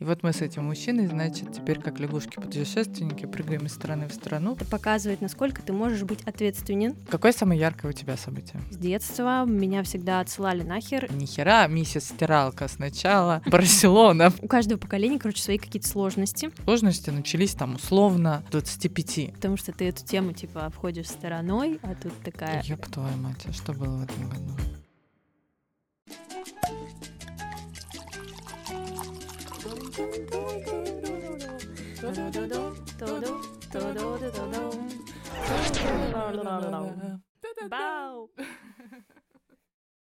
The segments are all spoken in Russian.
И вот мы с этим мужчиной, значит, теперь как лягушки-путешественники прыгаем из страны в страну. Это показывает, насколько ты можешь быть ответственен. Какое самое яркое у тебя событие? С детства меня всегда отсылали нахер. Ни хера, миссис Стиралка сначала, Барселона. У каждого поколения, короче, свои какие-то сложности. Сложности начались там условно 25. Потому что ты эту тему, типа, обходишь стороной, а тут такая... Ёб твою мать, а что было в этом году? Бау!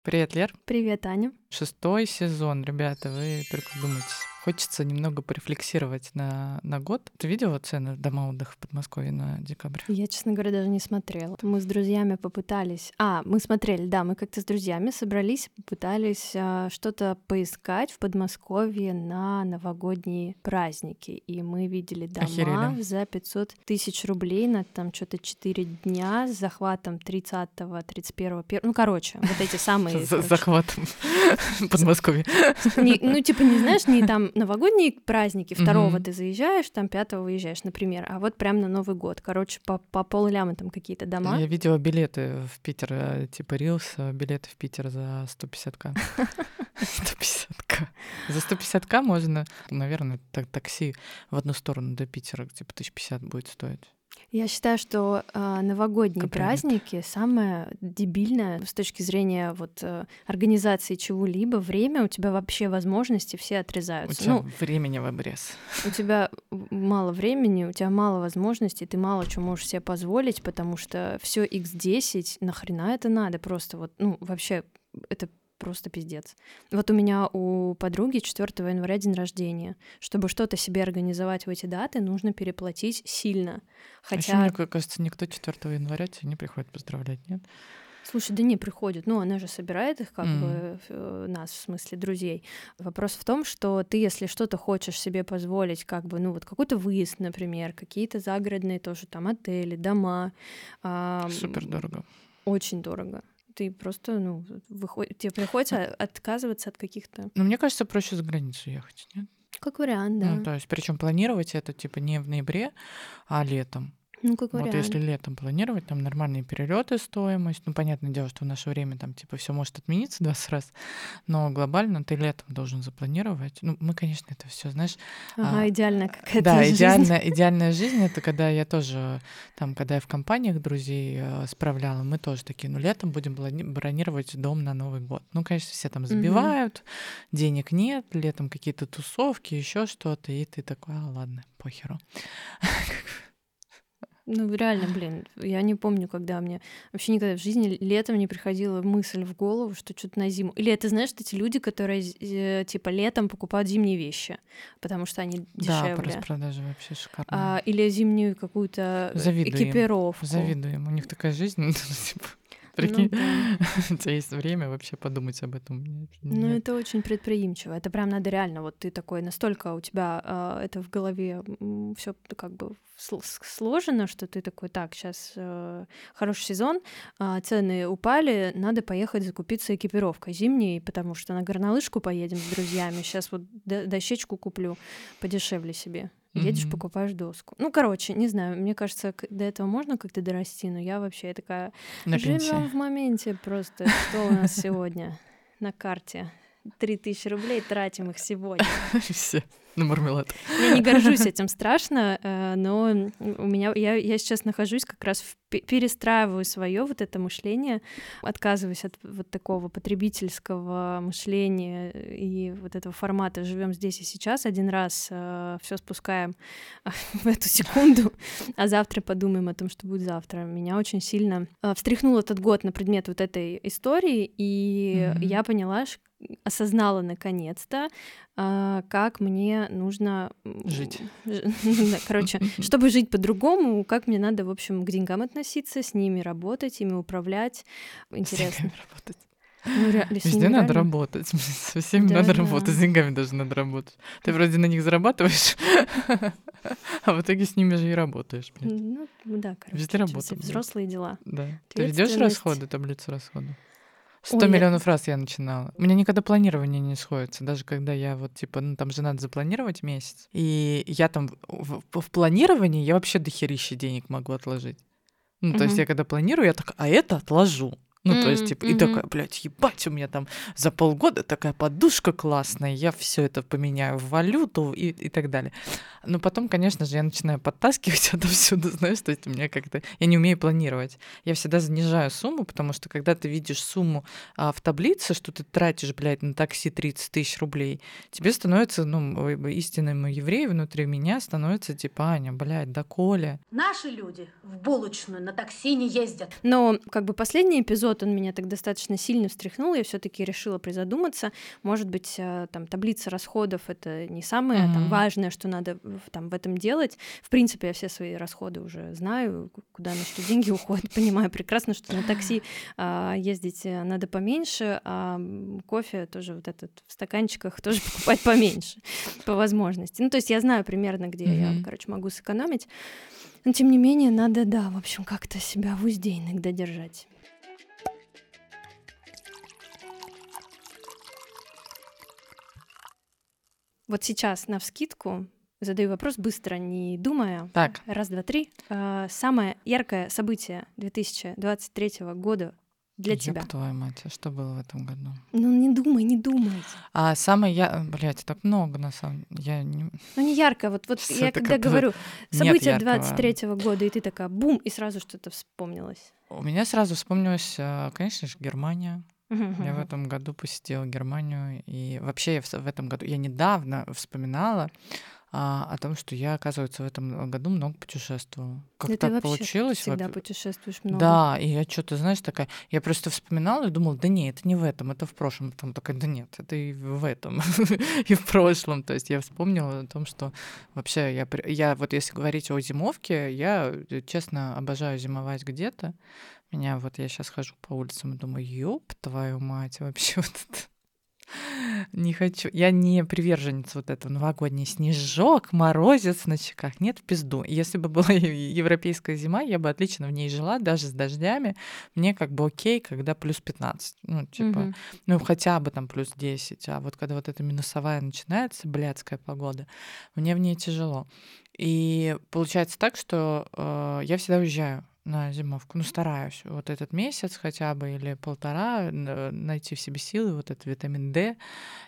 Привет, Лер. Привет, Аня. Шестой сезон, ребята, вы только вдумайтесь. Хочется немного порефлексировать на, на год. Ты видела цены дома отдыха в Подмосковье на декабрь? Я, честно говоря, даже не смотрела. Мы с друзьями попытались... А, мы смотрели, да, мы как-то с друзьями собрались, попытались а, что-то поискать в Подмосковье на новогодние праздники. И мы видели дома Охерели. за 500 тысяч рублей на там что-то 4 дня с захватом 30-го, 31-го, 1 Ну, короче, вот эти самые... Захватом Подмосковья. ну, типа, не знаешь, не там новогодние праздники, второго Мгм. ты заезжаешь, там пятого выезжаешь, например, а вот прям на Новый год. Короче, по, по полляма там какие-то дома. Я видела билеты в Питер, э, типа Рилс, э, билеты в Питер за 150к. 150к. За 150к можно, наверное, так, такси в одну сторону до Питера, типа 1050 будет стоить. Я считаю, что а, новогодние Комплимент. праздники самое дебильное с точки зрения вот э, организации чего-либо. Время у тебя вообще возможности все У отрезаются. тебя Ну, времени в обрез. у тебя мало времени, у тебя мало возможностей, ты мало чего можешь себе позволить, потому что все x10, нахрена это надо? Просто вот, ну, вообще, это просто пиздец. Вот у меня у подруги 4 января день рождения. Чтобы что-то себе организовать в эти даты, нужно переплатить сильно. Хотя... Хотя, мне кажется, никто 4 января тебе не приходит поздравлять, нет? слушай, да не приходит. Ну, она же собирает их, как Мгм. бы, э, нас, в смысле, друзей. Вопрос в том, что ты, если что-то хочешь себе позволить, как бы, ну, вот какой-то выезд, например, какие-то загородные тоже там отели, дома, Супер дорого. очень дорого. Ты просто, ну, выход... тебе приходится отказываться от каких-то... Но мне кажется, проще за границу ехать, нет? Как вариант, да. Ну, то есть, причем планировать это типа не в ноябре, а летом. Ну, как Вот если летом планировать, там нормальные перелеты, стоимость. Ну, понятное дело, что в наше время там типа все может отмениться 20 раз, но глобально ты летом должен запланировать. Ну, мы, конечно, это все, знаешь, Ага, а, идеальная какая-то да, жизнь. идеальная, идеальная жизнь это когда я тоже, там, когда я в компаниях друзей э, справляла, мы тоже такие, ну, летом будем бронировать дом на Новый год. Ну, конечно, все там забивают, денег нет, летом какие-то тусовки, еще что-то, и ты такой, а, ладно, похеру. Ну, реально, блин, я не помню, когда мне вообще никогда в жизни летом не приходила мысль в голову, что что-то на зиму. Или это, знаешь, эти люди, которые э, типа летом покупают зимние вещи, потому что они Да, по дешевле. распродаже вообще шикарно. А, или зимнюю какую-то э, Завидую им. экипировку. Завидуем, у них такая жизнь, ну, типа, Ну, прикинь, да. у тебя есть время вообще подумать об этом. Ну, это очень предприимчиво. Это прям надо реально. Вот ты такой, настолько у тебя а, это в голове все как бы сложено, что ты такой, так, сейчас хороший сезон, а, цены упали, надо поехать закупиться экипировкой зимней, потому что на горнолыжку поедем с друзьями. Сейчас вот дощечку куплю подешевле себе. Едешь, Мгм. покупаешь доску. Ну, короче, не знаю, мне кажется, до этого можно как-то дорасти, но я вообще такая На Живем в моменте просто. Что у нас сегодня на карте? Три тысячи рублей тратим их сегодня. Все, на мармелад. Я не горжусь этим страшно, э, но у меня я, я сейчас нахожусь как раз в пе- перестраиваю свое вот это мышление, отказываюсь от вот такого потребительского мышления и вот этого формата живем здесь и сейчас. Один раз все спускаем в эту секунду, а завтра подумаем о том, что будет завтра. Меня очень сильно э, встряхнул этот год на предмет вот этой истории, и Мгм. я поняла, осознала наконец-то, как мне нужно Жить. Короче, чтобы жить по-другому, как мне надо, в общем, к деньгам относиться, с ними работать, ими управлять. С Интересно. работать. Ну, ре- Везде надо реально- работать. Со всеми Да, надо да. работать, с деньгами даже надо работать. Ты вроде на них зарабатываешь, а в итоге с ними же и работаешь, блядь. Ну, да, короче. Везде работа. Взрослые дела. Да. Ты ведешь расходы, таблицу расходов? Сто миллионов раз я начинала. У меня никогда планирование не сходится, даже когда я вот, типа, ну, там же надо запланировать месяц. И я там в, в планировании я вообще дохерища денег могу отложить. Ну, то есть я когда планирую, я так, а это отложу. Ну, mm-hmm, то есть, типа, mm-hmm. и такая, блядь, ебать, у меня там за полгода такая подушка классная, я все это поменяю в валюту и, и так далее. Но потом, конечно же, я начинаю подтаскивать отовсюду, знаешь, то есть у меня как-то... Я не умею планировать. Я всегда занижаю сумму, потому что когда ты видишь сумму а, в таблице, что ты тратишь, блядь, на такси 30 тысяч рублей, тебе становится, ну, истинным евреем внутри меня становится, типа, Аня, блядь, да Коля. Наши люди в булочную на такси не ездят. Но, как бы, последний эпизод эпизод, он меня так достаточно сильно встряхнул, я все-таки решила призадуматься. Может быть, э, там таблица расходов это не самое mm-hmm. там важное, что надо там в этом делать. В принципе, я все свои расходы уже знаю, куда на что деньги уходят, понимаю прекрасно, что на такси а, ездить э, надо поменьше, а кофе тоже вот этот в стаканчиках тоже покупать поменьше по возможности. Ну, то есть я знаю примерно, где mm-hmm. я, короче, могу сэкономить. Но тем не менее, надо, да, в общем, как-то себя в узде иногда держать. Вот сейчас на вскидку задаю вопрос быстро, не думая. Так. Раз, два, три. А, самое яркое событие 2023 года для Ёб тебя. твою мать, а что было в этом году? Ну не думай, не думай. А самое я, блядь, так много на самом я не... Ну не яркое, вот, вот я когда говорю событие 23 -го года, и ты такая бум, и сразу что-то вспомнилось. У меня сразу вспомнилось, а, конечно же, Германия. Я в этом году посетила Германию, и вообще я в, в этом году, я недавно вспоминала а, о том, что я, оказывается, в этом году много путешествовала. Как да так ты получилось? Всегда во... путешествуешь много. Да, и я что-то, знаешь, такая, я просто вспоминала и думала, да нет, это не в этом, это в прошлом. Потом такая, да нет, это и в этом, и в прошлом. То есть я вспомнила о том, что вообще я, я вот если говорить о зимовке, я, честно, обожаю зимовать где-то. Меня вот я сейчас хожу по улицам и думаю, ёб твою мать, вообще вот это не хочу. Я не приверженец вот этого новогодний снежок, морозец на щеках. Нет, в пизду. Если бы была европейская зима, я бы отлично в ней жила, даже с дождями. Мне как бы окей, когда плюс 15. Ну, типа, угу. ну, хотя бы там плюс 10. А вот когда вот эта минусовая начинается, блядская погода, мне в ней тяжело. И получается так, что э, я всегда уезжаю на зимовку. Ну, стараюсь вот этот месяц хотя бы или полтора найти в себе силы, вот этот витамин D,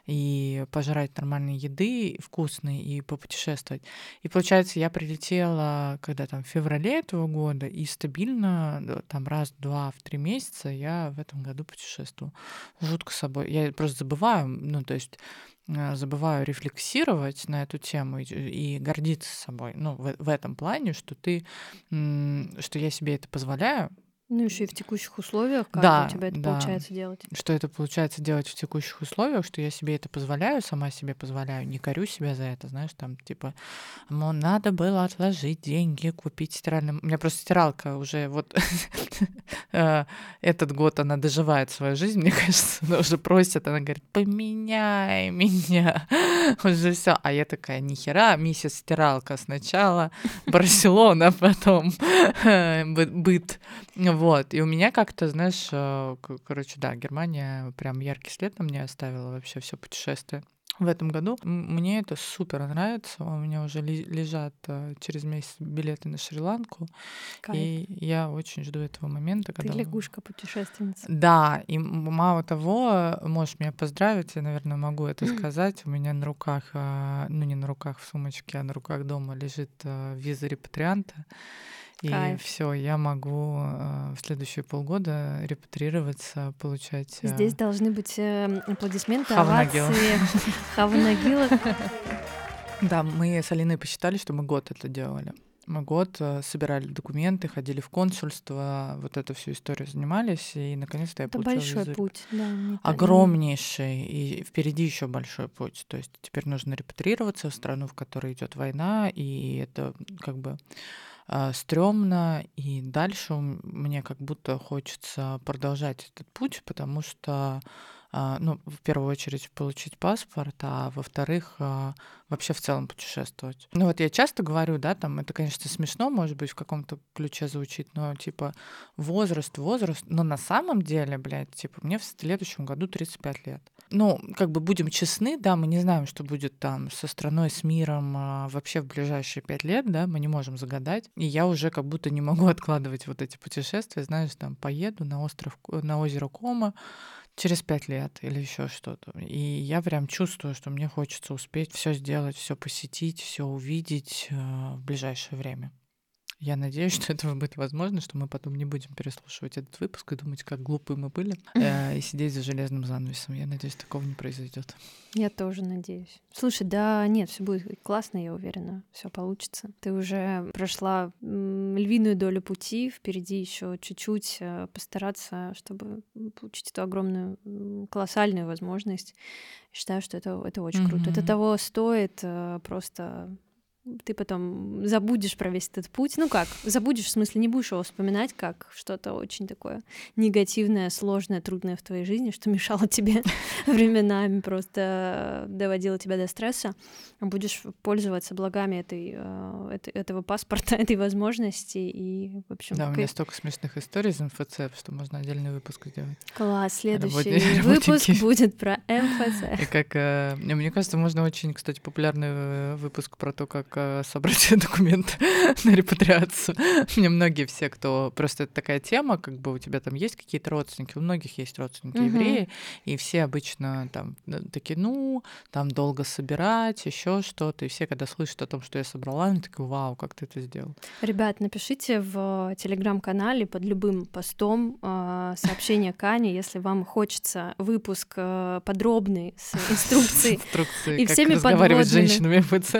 и пожрать нормальной еды, вкусной, и попутешествовать. И получается, я прилетела, когда там в феврале этого года, и стабильно там раз-два в три месяца я в этом году путешествую. Жутко с собой. Я просто забываю, ну, то есть забываю рефлексировать на эту тему и, и гордиться собой. Ну, в, в этом плане, что ты, что я себе это позволяю, ну, еще и в текущих условиях, как да, у тебя это да. получается делать. Что это получается делать в текущих условиях, что я себе это позволяю, сама себе позволяю, не корю себя за это, знаешь, там, типа, ну, надо было отложить деньги, купить стиральный... У меня просто стиралка уже вот э, этот год, она доживает свою жизнь, мне кажется, она уже просит, она говорит, поменяй меня, уже все. А я такая, нихера, миссис стиралка сначала, Барселона, потом э, быт, вот, и у меня как-то, знаешь, э, короче, да, Германия прям яркий след на мне оставила вообще все путешествие в этом году. Мне это супер нравится. У меня уже лежат э, через месяц билеты на Шри-Ланку. И я очень жду этого момента. Ты когда... лягушка-путешественница. Да, и мало того, можешь меня поздравить, я, наверное, могу это сказать. У меня на руках, э, ну не на руках в сумочке, а на руках дома лежит виза репатрианта. И все, я могу э, в следующие полгода репатрироваться, получать... Э, Здесь должны быть э, аплодисменты, Хавнагил. овации. Хавнагила. Да, мы с Алиной посчитали, что мы год это делали. Мы год собирали документы, ходили в консульство, вот эту всю историю занимались, и наконец-то я Это получила большой визу. путь, да. Огромнейший, и впереди еще большой путь. То есть теперь нужно репатрироваться в страну, в которой идет война, и это как бы э, стрёмно, и дальше мне как будто хочется продолжать этот путь, потому что а, ну, в первую очередь получить паспорт, а во-вторых, а, вообще в целом путешествовать. Ну вот я часто говорю, да, там это, конечно, смешно, может быть, в каком-то ключе звучит, но типа возраст, возраст, но на самом деле, блядь, типа мне в следующем году 35 лет. Ну, как бы будем честны, да, мы не знаем, что будет там со страной, с миром а, вообще в ближайшие пять лет, да, мы не можем загадать. И я уже как будто не могу откладывать вот эти путешествия, знаешь, там поеду на остров, на озеро Кома, через пять лет или еще что-то. И я прям чувствую, что мне хочется успеть все сделать, все посетить, все увидеть э, в ближайшее время. Я надеюсь, что этого будет возможно, что мы потом не будем переслушивать этот выпуск и думать, как глупые мы были, э, и сидеть за железным занавесом. Я надеюсь, такого не произойдет. Я тоже надеюсь. Слушай, да, нет, все будет классно, я уверена, все получится. Ты уже прошла львиную долю пути, впереди еще чуть-чуть э, постараться, чтобы получить эту огромную, колоссальную возможность. Считаю, что это, это очень mm-hmm. круто. Это того стоит э, просто ты потом забудешь про весь этот путь. Ну как, забудешь, в смысле, не будешь его вспоминать как что-то очень такое негативное, сложное, трудное в твоей жизни, что мешало тебе временами, просто доводило тебя до стресса. Будешь пользоваться благами этой, э, этого паспорта, этой возможности и, в общем... Да, у меня столько смешных историй из МФЦ, что можно отдельный выпуск сделать. Класс, следующий выпуск будет про МФЦ. И как, э, мне кажется, можно очень, кстати, популярный э, выпуск про то, как Э, собрать документы на репатриацию. Мне многие все, кто... Просто это такая тема, как бы у тебя там есть какие-то родственники, у многих есть родственники угу. евреи, и все обычно там э, такие, ну, там долго собирать, еще что-то. И все, когда слышат о том, что я собрала, они такие, вау, как ты это сделал. Ребят, напишите в телеграм-канале под любым постом э, сообщение Кане, если вам хочется выпуск подробный с инструкцией. И всеми разговаривать с женщинами МФЦ.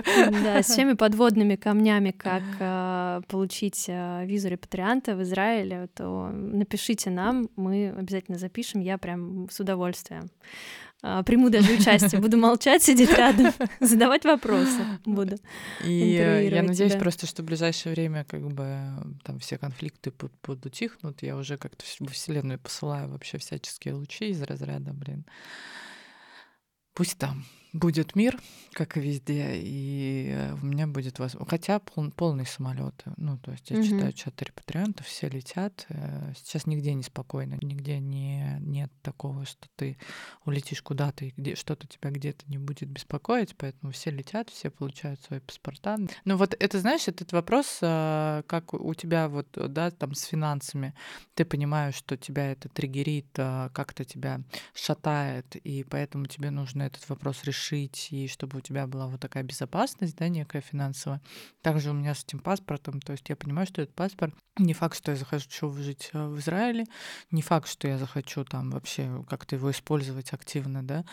Да, с всеми подводными камнями, как э, получить э, визу репатрианта в Израиле, то напишите нам, мы обязательно запишем, я прям с удовольствием э, приму даже участие, буду молчать, сидеть рядом, задавать вопросы буду. И э, я надеюсь тебя. просто, что в ближайшее время как бы там все конфликты подутихнут, я уже как-то в Вселенную посылаю вообще всяческие лучи из разряда, блин. Пусть там будет мир, как и везде, и э, у меня будет возможность. Хотя пол, полный самолет. Ну, то есть я угу. читаю чаты репатриантов, все летят. Э, сейчас нигде не спокойно, нигде не, нет такого, что ты улетишь куда-то, и где что-то тебя где-то не будет беспокоить, поэтому все летят, все получают свои паспорта. Ну вот это, знаешь, этот вопрос, э, как у тебя вот, да, там с финансами, ты понимаешь, что тебя это триггерит, как-то тебя шатает, и поэтому тебе нужно этот вопрос решить решить, и чтобы у тебя была вот такая безопасность, да, некая финансовая. Также у меня с этим паспортом, то есть я понимаю, что этот паспорт не факт, что я захочу жить э, в Израиле, не факт, что я захочу там вообще как-то его использовать активно, да.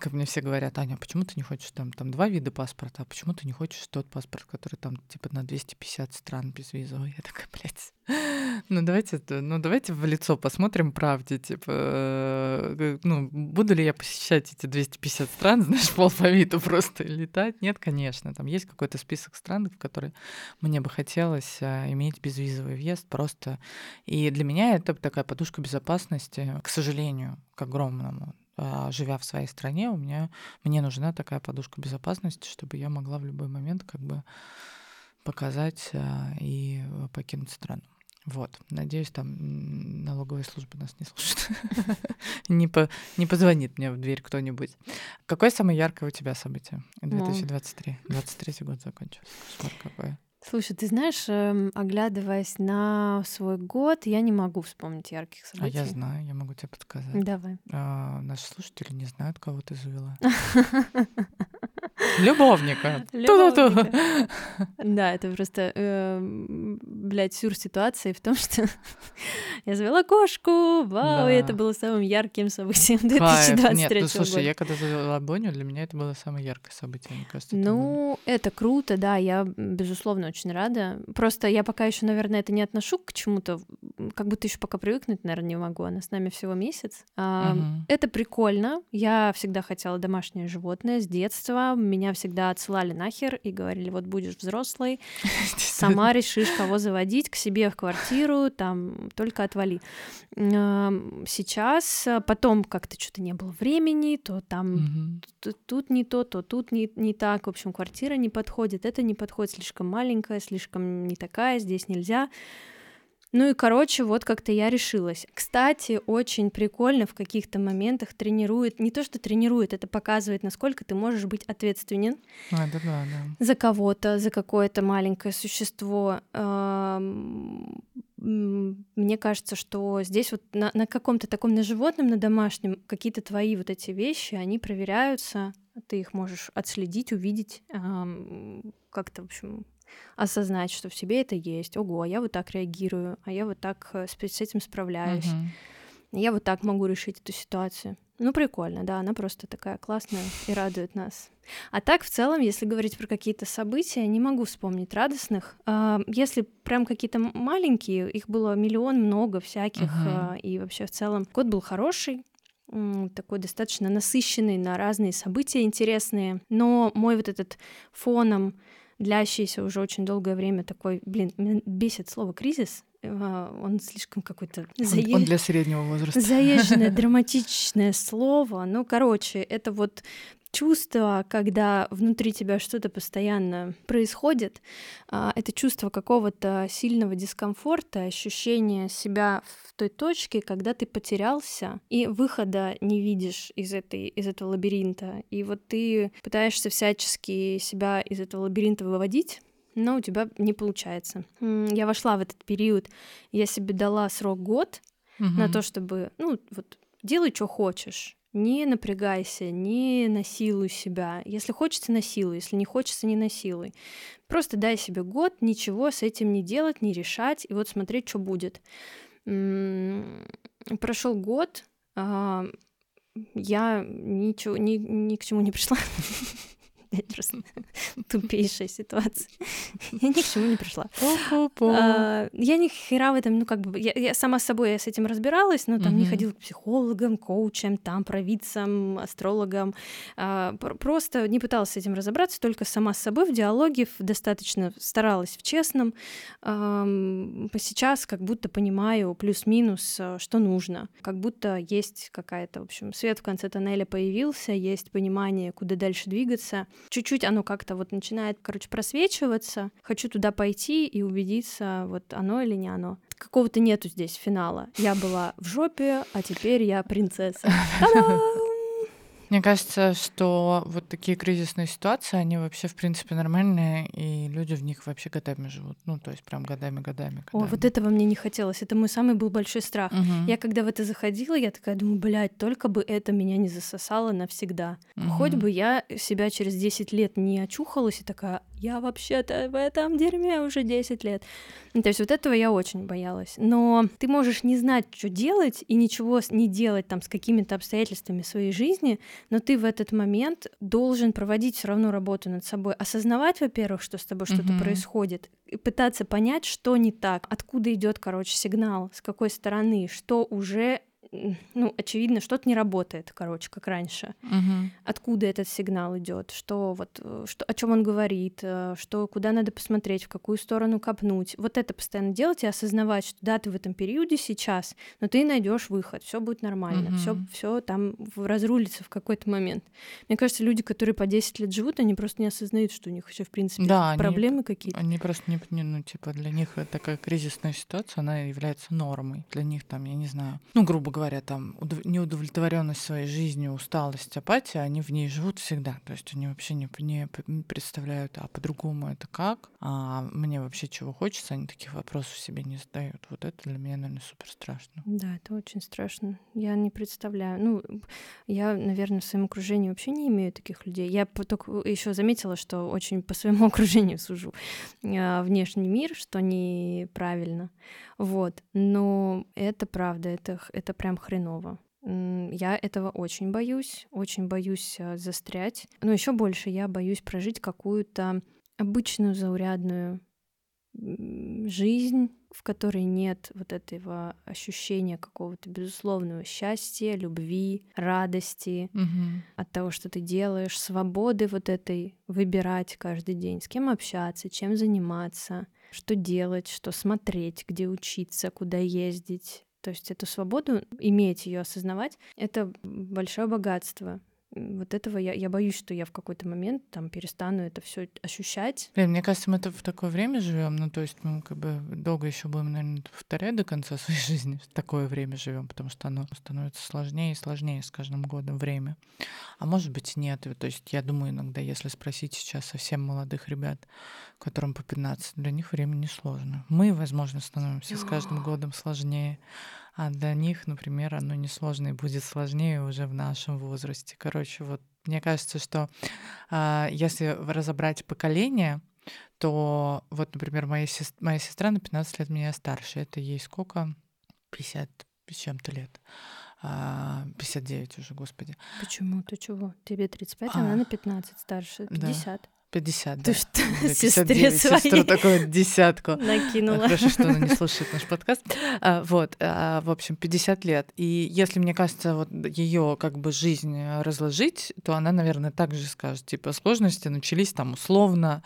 Как мне все говорят, Аня, почему ты не хочешь там, там два вида паспорта, а почему ты не хочешь тот паспорт, который там типа на 250 стран без визы? Я такая, блядь, ну давайте, ну давайте в лицо посмотрим правде, типа, э, ну буду ли я посещать эти 250 стран, знаешь, по алфавиту просто летать? Нет, конечно, там есть какой-то список стран, в которые мне бы хотелось а, иметь безвизовый въезд просто. И для меня это такая подушка безопасности, к сожалению, к огромному а, живя в своей стране, у меня мне нужна такая подушка безопасности, чтобы я могла в любой момент как бы показать а, и покинуть страну. Вот, надеюсь, там налоговая служба нас не слушает. не, по, не позвонит мне в дверь кто-нибудь. Какое самое яркое у тебя событие 2023? 23 год закончился. Кошмар какой. Слушай, ты знаешь, эм, оглядываясь на свой год, я не могу вспомнить ярких событий. А я знаю, я могу тебе подсказать. Давай. А, наши слушатели не знают, кого ты завела. Любовника. Любовника. Да, это просто, э, блядь, сюр ситуации в том, что я завела кошку, вау, и это было самым ярким событием 2023 Нет, ну слушай, я когда завела Боню, для меня это было самое яркое событие, мне кажется. Ну, это круто, да, я, безусловно, очень рада. Просто я пока еще, наверное, это не отношу к чему-то, как будто еще пока привыкнуть, наверное, не могу. Она с нами всего месяц. Это прикольно. Я всегда хотела домашнее животное с детства меня всегда отсылали нахер и говорили, вот будешь взрослый, сама решишь, кого заводить к себе в квартиру, там только отвали. Сейчас, э, потом как-то что-то не было времени, то там тут не то, то тут не, не так. В общем, квартира не подходит, это не подходит, слишком маленькая, слишком не такая, здесь нельзя. Ну и, короче, вот как-то я решилась. Кстати, очень прикольно в каких-то моментах тренирует, не то что тренирует, это показывает, насколько ты можешь быть ответственен а, да, да, да. за кого-то, за какое-то маленькое существо. Мне кажется, что здесь вот на, на каком-то таком, на животном, на домашнем, какие-то твои вот эти вещи, они проверяются, ты их можешь отследить, увидеть, как-то, в общем, осознать, что в себе это есть. Ого, а я вот так реагирую, а я вот так э, с этим справляюсь. Uh-huh. Я вот так могу решить эту ситуацию. Ну, прикольно, да, она просто такая классная и радует нас. А так, в целом, если говорить про какие-то события, не могу вспомнить радостных. А, если прям какие-то маленькие, их было миллион, много всяких, uh-huh. и вообще в целом год был хороший, такой достаточно насыщенный на разные события интересные, но мой вот этот фоном длящийся уже очень долгое время такой, блин, бесит слово кризис, а, он слишком какой-то заезж... он для среднего возраста. заезженное драматичное слово. Ну короче это вот чувство, когда внутри тебя что-то постоянно происходит, а, это чувство какого-то сильного дискомфорта, ощущение себя в той точке, когда ты потерялся и выхода не видишь из, этой, из этого лабиринта. И вот ты пытаешься всячески себя из этого лабиринта выводить, но у тебя не получается. Я вошла в этот период, я себе дала срок год угу. на то, чтобы, ну, вот, делай, что хочешь не напрягайся, не насилуй себя. Если хочется, насилуй, если не хочется, не насилуй. Просто дай себе год, ничего с этим не делать, не решать, и вот смотреть, что будет. Прошел год, а, я ничего, ни, ни к чему не пришла. просто тупейшая ситуация. Я ни к чему не пришла. А, я ни хера в этом, ну как бы, я, сама с собой я с этим разбиралась, но там не ходила к психологам, коучам, там, провидцам, астрологам. А, просто не пыталась с этим разобраться, только сама с собой в диалоге достаточно старалась в честном. Сейчас как будто понимаю плюс-минус, а, что нужно. Как будто есть какая-то, в общем, свет в конце тоннеля появился, есть понимание, куда дальше двигаться чуть-чуть оно как-то вот начинает, короче, просвечиваться. Хочу туда пойти и убедиться, вот оно или не оно. Какого-то нету здесь финала. Я была в жопе, а теперь я принцесса. Та-дам! Мне кажется, что вот такие кризисные ситуации, они вообще, в принципе, нормальные, и люди в них вообще годами живут. Ну, то есть прям годами-годами. О, вот этого мне не хотелось. Это мой самый был большой страх. Угу. Я когда в это заходила, я такая думаю, блядь, только бы это меня не засосало навсегда. Угу. Хоть бы я себя через 10 лет не очухалась и такая, я вообще-то в этом дерьме уже 10 лет. Ну, то есть вот этого я очень боялась. Но ты можешь не знать, что делать, и ничего не делать там с какими-то обстоятельствами своей жизни, но ты в этот момент должен проводить все равно работу над собой, осознавать, во-первых, что с тобой что-то происходит, и пытаться понять, что не так, откуда идет, короче, сигнал, с какой стороны, что уже ну, очевидно, что-то не работает, короче, как раньше. Угу. Откуда этот сигнал идет, что вот, э, что, о чем он говорит, э, что куда надо посмотреть, в какую сторону копнуть. Вот это постоянно делать и осознавать, что да, ты в этом периоде сейчас, но ты найдешь выход, все будет нормально, угу. все, все там разрулится в какой-то момент. Мне кажется, люди, которые по 10 лет живут, они просто не осознают, что у них еще в принципе да, проблемы какие-то. Они просто не, ну, типа, для них такая кризисная ситуация, она является нормой. Для них там, я не знаю, ну, грубо говоря, говоря, там неудовлетворенность своей жизнью, усталость, апатия, они в ней живут всегда. То есть они вообще не, не представляют, а по-другому это как, а мне вообще чего хочется, они таких вопросов себе не задают. Вот это для меня, наверное, супер страшно. Да, это очень страшно. Я не представляю. Ну, я, наверное, в своем окружении вообще не имею таких людей. Я только еще заметила, что очень по своему окружению сужу а, внешний мир, что неправильно. Вот. Но это правда, это, это прям хреново. Я этого очень боюсь, очень боюсь а, застрять. Но еще больше я боюсь прожить какую-то обычную заурядную жизнь, в которой нет вот этого ощущения какого-то безусловного счастья, любви, радости Мгм. от того, что ты делаешь, свободы вот этой выбирать каждый день, с кем общаться, чем заниматься, что делать, что смотреть, где учиться, куда ездить. То есть эту свободу, иметь ее, осознавать, это большое богатство. Вот этого я, я боюсь, что я в какой-то момент там перестану это все ощущать. Блин, мне кажется, мы это в такое время живем, ну то есть мы как бы долго еще будем, наверное, повторять до конца своей жизни. В такое время живем, потому что оно становится сложнее и сложнее с каждым годом время. А может быть нет. То есть я думаю иногда, если спросить сейчас совсем молодых ребят, которым по 15, для них время не сложно. Мы, возможно, становимся с каждым годом сложнее. А для них, например, оно не сложно и будет сложнее уже в нашем возрасте. Короче, вот мне кажется, что а, если разобрать поколение, то вот, например, моя, сес- моя сестра на 15 лет меня старше. Это ей сколько? 50 с чем-то лет. А, 59 уже, господи. Почему? Ты чего? Тебе 35, а А. она на 15 старше, Да. 50. 50, Ты да. что, Да, сестре 59, сестру своей такую десятку. А, накинула? Хорошо, что она не слушает наш подкаст. А, Вот, а, в общем, 50 лет. И если, мне кажется, вот ее как бы жизнь разложить, то она, наверное, так же скажет. Типа, сложности начались там условно,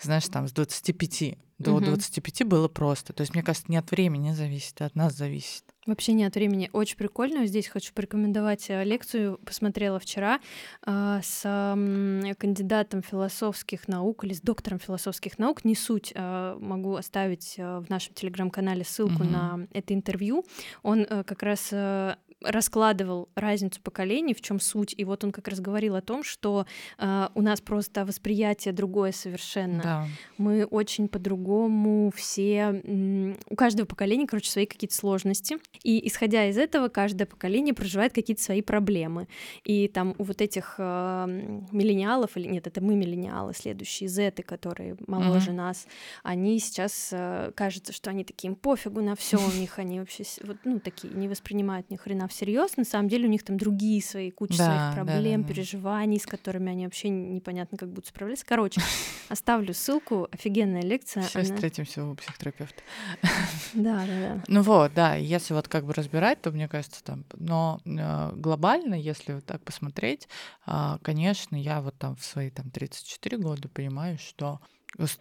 знаешь, там с 25. До Мгм. 25 было просто. То есть, мне кажется, не от времени зависит, а от нас зависит. Вообще нет времени. Очень прикольно. Здесь хочу порекомендовать э, лекцию. Посмотрела вчера а, с м, кандидатом философских наук или с доктором философских наук. Не суть. а, Могу оставить э, в нашем телеграм-канале ссылку Мгм. на это интервью. Он э, как раз э, раскладывал разницу поколений, в чем суть. И вот он как раз говорил о том, что э, у нас просто восприятие другое совершенно. Да. Мы очень по-другому все... м, У каждого поколения, короче, свои какие-то сложности. И исходя из этого, каждое поколение проживает какие-то свои проблемы. И там у вот этих э, миллениалов, или нет, это мы миллениалы, следующие зеты, которые моложе нас, они сейчас э, кажется, что они такие им пофигу на все у них, они вообще вот, ну, такие не воспринимают ни хрена всерьез. На самом деле у них там другие свои, куча Да, своих да, да, проблем, да. переживаний, с которыми они вообще непонятно как будут справляться. Короче, оставлю ссылку, офигенная лекция. Сейчас она- встретимся у психотерапевта. Да, да, да. Ну вот, да, если вот как бы разбирать, то мне кажется, там, но э, глобально, если вот так посмотреть, а, конечно, я вот там в свои там 34 года понимаю, что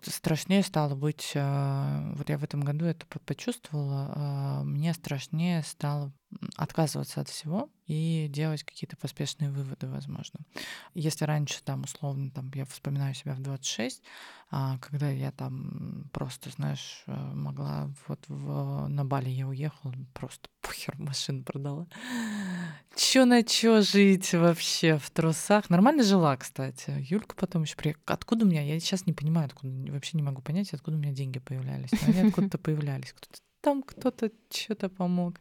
страшнее стало быть, а, вот я в этом году это по- почувствовала, а, мне страшнее стало отказываться от всего и делать какие-то поспешные выводы, возможно. Если раньше там условно, там я вспоминаю себя в 26, а, когда я там просто, знаешь, э, могла вот в- на Бали я уехала, просто похер машину продала. Чё на чё жить вообще в трусах? Нормально жила, кстати. Юлька потом еще приехала. Откуда у меня? Я сейчас не понимаю, откуда, вообще не могу понять, откуда у меня деньги появлялись. Но они откуда-то появлялись. Кто-то там кто-то что-то помог.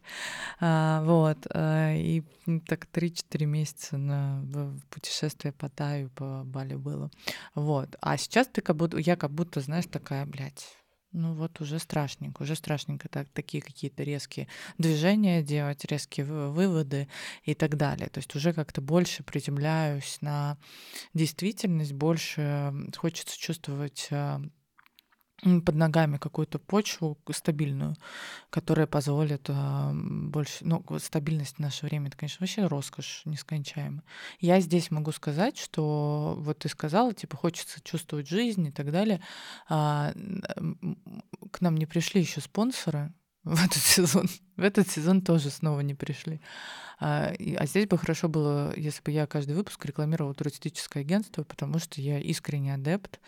А, вот. а, и так 3-4 месяца на путешествие по Таю, по Бали было. Вот. А сейчас ты как будто, я как будто, знаешь, такая, блядь, ну вот уже страшненько, уже страшненько так, такие какие-то резкие движения делать, резкие вы- выводы и так далее. То есть уже как-то больше приземляюсь на действительность, больше хочется чувствовать м, под ногами какую-то почву стабильную, которая позволит м, больше... Ну, стабильность в наше время, это, конечно, вообще роскошь нескончаемая. Я здесь могу сказать, что вот ты сказала, типа, хочется чувствовать жизнь и так далее. А, к нам не пришли еще спонсоры в этот сезон. В этот сезон тоже снова не пришли. А, и- а здесь бы хорошо было, если бы я каждый выпуск рекламировала туристическое агентство, потому что я искренне адепт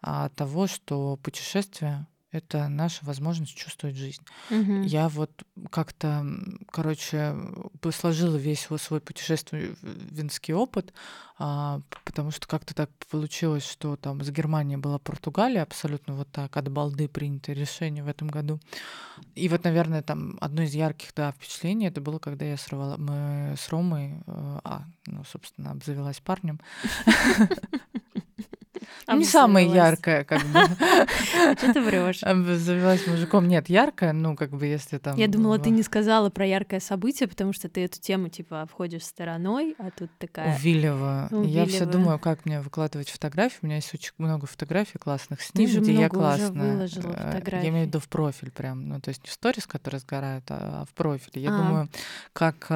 а, того, что путешествие — это наша возможность чувствовать жизнь. Мгм. Я вот как-то, короче, сложила весь свой путешественский опыт, а, потому что как-то так получилось, что там с Германии была Португалия, абсолютно вот так от балды принято решение в этом году. И вот, наверное, там одно из ярких да, впечатлений это было, когда я срывала, мы с Ромой, э, а, ну, собственно, обзавелась парнем. Не самая яркая, как бы. Что ты врешь? Обзавелась мужиком. Нет, яркая, ну, как бы, если там... Я думала, ты не сказала про яркое событие, потому что ты эту тему, типа, обходишь стороной, а тут такая... Увилева. Я все думаю, как мне выкладывать фотографии. У меня есть очень много фотографий классных с ним, где я классно. Я имею в виду в профиль прям. Ну, то есть не в сторис, которые сгорают, а в профиле. Я думаю, как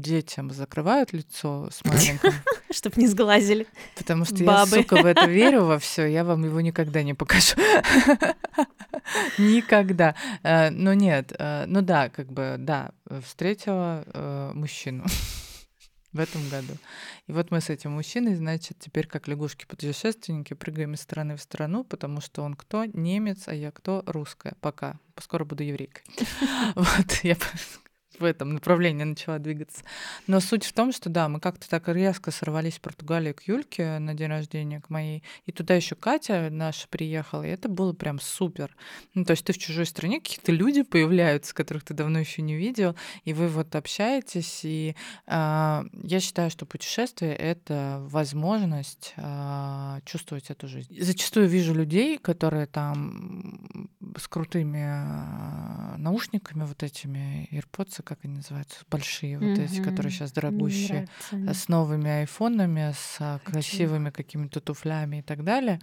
детям закрывают лицо с маленьким. Чтоб не сглазили. Потому что я, сука, в это верю во все, я вам его никогда не покажу. Никогда. Э, но нет, э, ну да, как бы, да, встретила э, мужчину в этом году. И вот мы с этим мужчиной, значит, теперь как лягушки-путешественники прыгаем из страны в страну, потому что он кто? Немец, а я кто? Русская. Пока. Скоро буду еврейкой. Вот, я в этом направлении начала двигаться. Но суть в том, что да, мы как-то так резко сорвались в Португалию к Юльке на день рождения, к моей. И туда еще Катя наша приехала, и это было прям супер. Ну, то есть ты в чужой стране, какие-то люди появляются, которых ты давно еще не видел, и вы вот общаетесь. И э, я считаю, что путешествие — это возможность э, чувствовать эту жизнь. Зачастую вижу людей, которые там с крутыми э, наушниками вот этими AirPods, как они называются, большие вот эти, которые сейчас дорогущие, с новыми айфонами, с а, красивыми какими-то туфлями и так далее.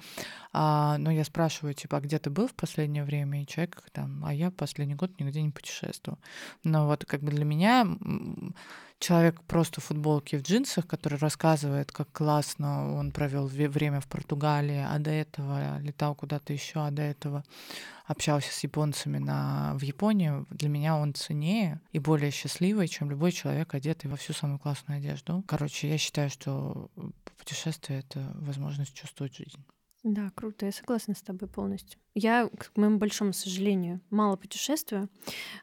А, но я спрашиваю, типа, а где ты был в последнее время? И человек там, а я последний год нигде не путешествовал. Но вот как бы для меня человек просто в футболке в джинсах, который рассказывает, как классно он провел время в Португалии, а до этого летал куда-то еще, а до этого общался с японцами на, в Японии, для меня он ценнее и более счастливый, чем любой человек, одетый во всю самую классную одежду. Короче, я считаю, что путешествие — это возможность чувствовать жизнь. Да, круто, я согласна с тобой полностью. Я, к моему большому сожалению, мало путешествую.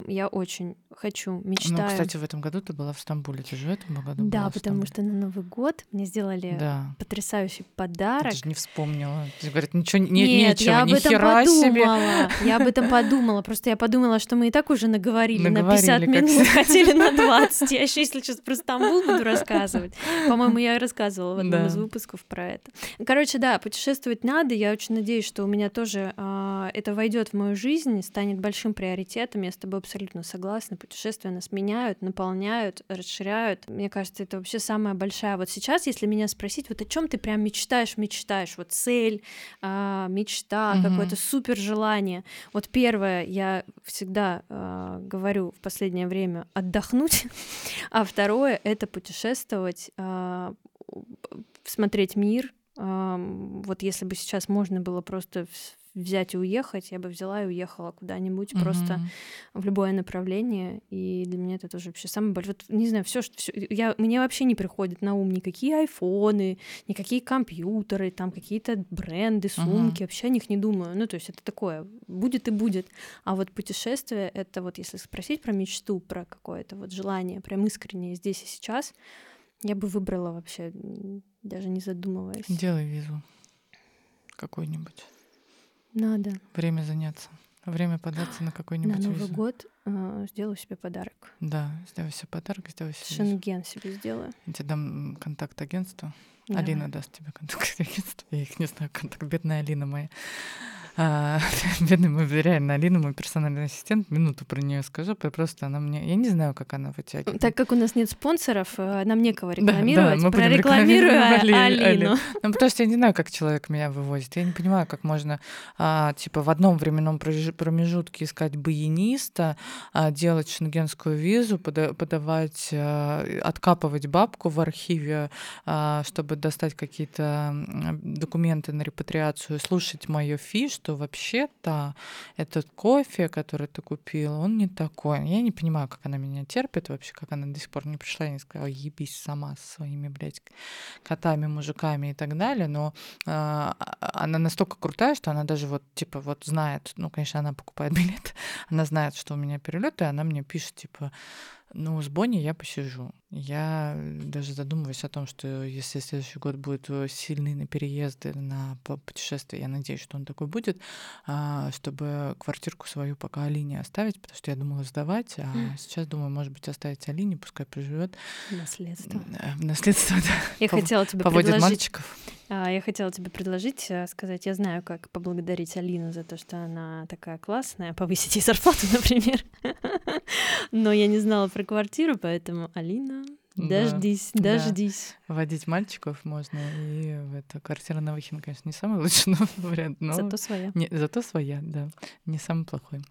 Я очень хочу, ну, мечтаю. Ну, кстати, в этом году ты была в Стамбуле. Ты же в этом году Да, была потому что на Новый год мне сделали да. потрясающий подарок. Ты же не вспомнила. Ты говорит, ничего, не, Нет, нечего, я об этом подумала. Себе. Я об этом подумала. Просто я подумала, что мы и так уже наговорили, наговорили на 50 минут, хотели на 20. Я еще, если сейчас про Стамбул буду рассказывать. По-моему, я рассказывала в одном да. из выпусков про это. Короче, да, путешествовать надо. Я очень надеюсь, что у меня тоже а, это войдет в мою жизнь, станет большим приоритетом. Я с тобой абсолютно согласна. Путешествия нас меняют, наполняют, расширяют. Мне кажется, это вообще самая большая. Вот сейчас, если меня спросить, вот о чем ты прям мечтаешь, мечтаешь, вот цель, а, мечта, mm-hmm. какое-то супер желание. Вот первое, я всегда а, говорю в последнее время отдохнуть, а второе это путешествовать, а, смотреть мир, вот если бы сейчас можно было просто взять и уехать, я бы взяла и уехала куда-нибудь mm-hmm. просто в любое направление. И для меня это тоже вообще самое большое. Вот, не знаю, все, что всё, я, мне вообще не приходит на ум никакие айфоны, никакие компьютеры, там какие-то бренды, сумки. Mm-hmm. Вообще о них не думаю. Ну, то есть это такое, будет и будет. А вот путешествие — это вот если спросить про мечту, про какое-то вот желание, прям искреннее здесь и сейчас, я бы выбрала вообще, даже не задумываясь. Делай визу какой-нибудь. Надо. Время заняться. Время податься на какой-нибудь На Новый визу. год сделаю себе подарок. Да, сделаю себе подарок, сделаю себе Шенген себе сделаю. Я тебе дам контакт агентства. Да. Алина даст тебе контакт агентства. Я их не знаю, контакт. Бедная Алина моя. А, бедный мой, реально, Алина, мой персональный ассистент, минуту про нее скажу, просто она мне, я не знаю, как она вытягивает. Так как у нас нет спонсоров, э, нам некого рекламировать, да, да, мы прорекламирую Алину. Алину. Ну, потому что я не знаю, как человек меня вывозит, я не понимаю, как можно, а, типа, в одном временном промежутке искать баяниста, а, делать шенгенскую визу, пода подавать, а, откапывать бабку в архиве, а, чтобы достать какие-то документы на репатриацию, слушать мое фиш, что вообще-то этот кофе, который ты купил, он не такой. Я не понимаю, как она меня терпит вообще, как она до сих пор не пришла и не сказала, ебись сама со своими, блядь, котами, мужиками и так далее, но э, она настолько крутая, что она даже вот, типа, вот знает, ну, конечно, она покупает билет, она знает, что у меня перелет, и она мне пишет, типа, ну, с Бонни я посижу. Я даже задумываюсь о том, что если следующий год будет э, сильный на переезды, на путешествия, я надеюсь, что он такой будет, а, чтобы квартирку свою пока Алине оставить, потому что я думала сдавать, а сейчас думаю, может быть, оставить Алине, пускай приживет. Наследство. Наследство, да. Я хотела тебе Поводит предложить... мальчиков. А, я хотела тебе предложить э, сказать, я знаю, как поблагодарить Алину за то, что она такая классная, повысить ей зарплату, например. Но я не знала про квартиру, поэтому Алина, Дождись, да, дождись. Да. Водить мальчиков можно, и это квартира на Выхин, конечно, не самый лучший вариант, но... Зато своя. Не, зато своя, да, не самый плохой.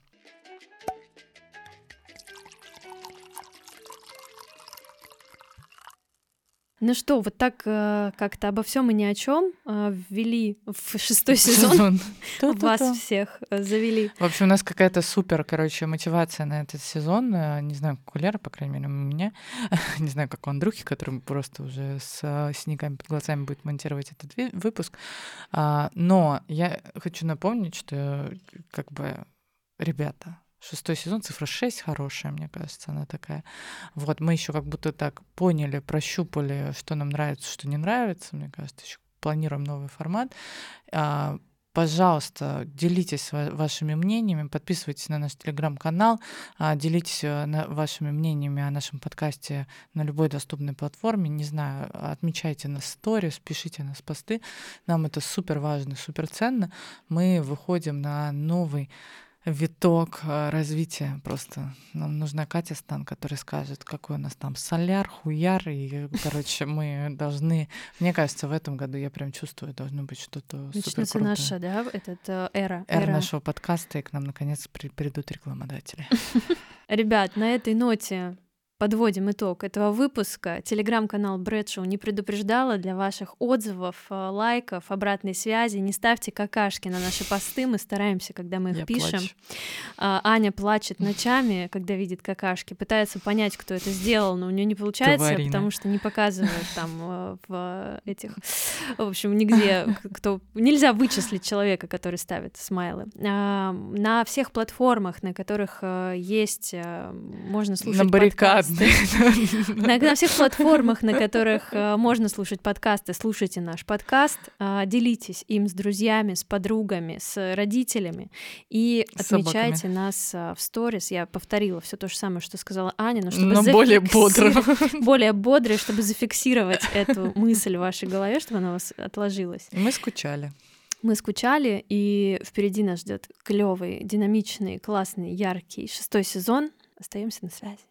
Ну что, вот так э, как-то обо всем и ни о чем э, ввели в шестой сезон. Вас всех э, завели. В общем, у нас какая-то супер, короче, мотивация на этот сезон. Не знаю, как у Леры, по крайней мере, у меня. Не знаю, как у Андрюхи, который просто уже с синяками под глазами будет монтировать этот выпуск. А, но я хочу напомнить, что как бы, ребята, Шестой сезон, цифра 6 хорошая, мне кажется, она такая. Вот мы еще как будто так поняли, прощупали, что нам нравится, что не нравится. Мне кажется, еще планируем новый формат. А, пожалуйста, делитесь вашими мнениями, подписывайтесь на наш телеграм-канал, а, делитесь э, вашими мнениями о нашем подкасте на любой доступной платформе. Не знаю, отмечайте нас сторис, пишите нас посты. Нам это супер важно, супер ценно. Мы выходим на новый виток э, развития просто. Нам нужна Катя Стан, которая скажет, какой у нас там соляр, хуяр, и, короче, мы должны... Мне кажется, в этом году я прям чувствую, должно быть что-то Начнется наша, да, этот эра. Эра нашего подкаста, и к нам, наконец, придут рекламодатели. Ребят, на этой ноте подводим итог этого выпуска. Телеграм-канал Брэдшоу не предупреждала для ваших отзывов, э, лайков, обратной связи. Не ставьте какашки на наши посты, мы стараемся, когда мы их Я пишем. Плачу. А, Аня плачет ночами, когда видит какашки, пытается понять, кто это сделал, но у нее не получается, Тварина. потому что не показывают там э, в этих, в общем, нигде, кто нельзя вычислить человека, который ставит смайлы. А, на всех платформах, на которых э, есть, можно слушать на баррикад на, на всех платформах, на которых э, можно слушать подкасты, слушайте наш подкаст, э, делитесь им с друзьями, с подругами, с родителями и с отмечайте собаками. нас э, в сторис. Я повторила все то же самое, что сказала Аня, но чтобы но зафикси... более бодро. более бодро, чтобы зафиксировать эту мысль в вашей голове, чтобы она у вас отложилась. Мы скучали. Мы скучали, и впереди нас ждет клевый, динамичный, классный, яркий шестой сезон. Остаемся на связи.